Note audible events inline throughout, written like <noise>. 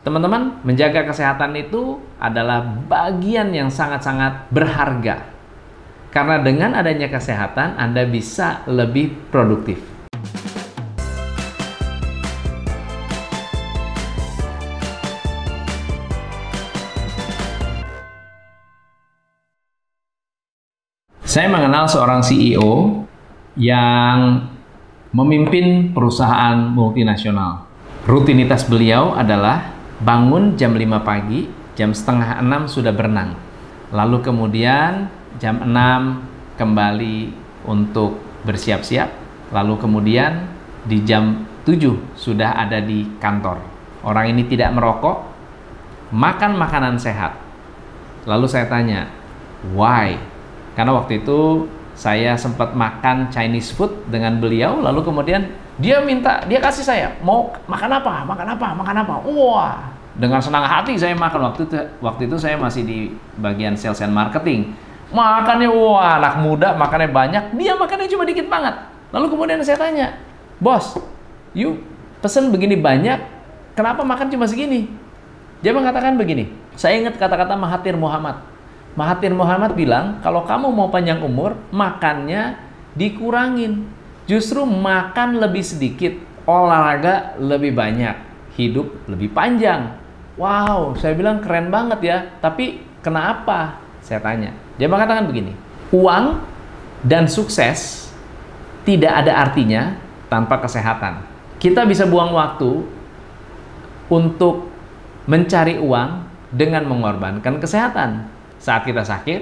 Teman-teman, menjaga kesehatan itu adalah bagian yang sangat-sangat berharga. Karena dengan adanya kesehatan, Anda bisa lebih produktif. Saya mengenal seorang CEO yang memimpin perusahaan multinasional. Rutinitas beliau adalah bangun jam 5 pagi, jam setengah 6 sudah berenang. Lalu kemudian jam 6 kembali untuk bersiap-siap. Lalu kemudian di jam 7 sudah ada di kantor. Orang ini tidak merokok, makan makanan sehat. Lalu saya tanya, why? Karena waktu itu saya sempat makan Chinese food dengan beliau, lalu kemudian dia minta, dia kasih saya, mau makan apa, makan apa, makan apa. Wah, dengan senang hati saya makan. Waktu itu, waktu itu saya masih di bagian sales and marketing. Makannya, wah anak muda makannya banyak, dia makannya cuma dikit banget. Lalu kemudian saya tanya, bos, you pesen begini banyak, kenapa makan cuma segini? Dia mengatakan begini, saya ingat kata-kata Mahathir Muhammad. Mahathir Muhammad bilang, kalau kamu mau panjang umur, makannya dikurangin Justru makan lebih sedikit, olahraga lebih banyak, hidup lebih panjang. Wow, saya bilang keren banget ya. Tapi kenapa? Saya tanya. Dia mengatakan begini, uang dan sukses tidak ada artinya tanpa kesehatan. Kita bisa buang waktu untuk mencari uang dengan mengorbankan kesehatan. Saat kita sakit,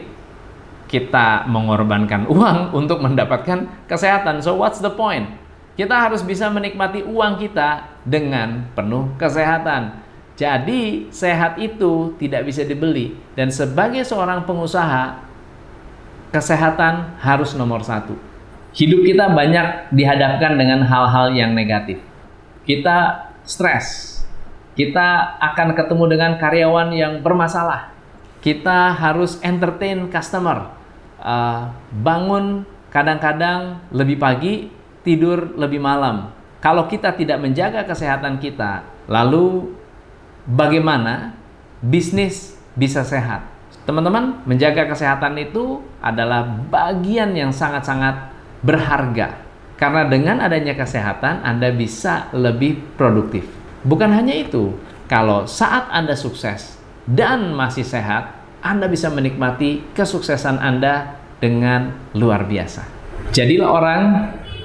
kita mengorbankan <laughs> uang untuk mendapatkan kesehatan. So what's the point? Kita harus bisa menikmati uang kita dengan penuh kesehatan. Jadi sehat itu tidak bisa dibeli dan sebagai seorang pengusaha kesehatan harus nomor satu. Hidup kita banyak dihadapkan dengan hal-hal yang negatif. Kita stres, kita akan ketemu dengan karyawan yang bermasalah. Kita harus entertain customer, uh, bangun kadang-kadang lebih pagi, tidur lebih malam. Kalau kita tidak menjaga kesehatan kita, lalu bagaimana bisnis bisa sehat? Teman-teman, menjaga kesehatan itu adalah bagian yang sangat-sangat berharga. Karena dengan adanya kesehatan, Anda bisa lebih produktif. Bukan hanya itu, kalau saat Anda sukses dan masih sehat, anda bisa menikmati kesuksesan Anda dengan luar biasa. Jadilah orang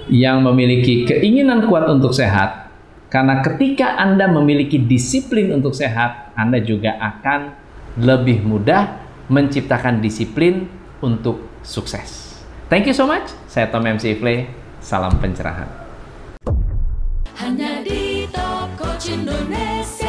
yang memiliki keinginan kuat untuk sehat, karena ketika Anda memiliki disiplin untuk sehat, Anda juga akan lebih mudah menciptakan disiplin untuk sukses. Thank you so much. Saya Tom MC Ifle. Salam pencerahan. Hanya di Top Coach Indonesia.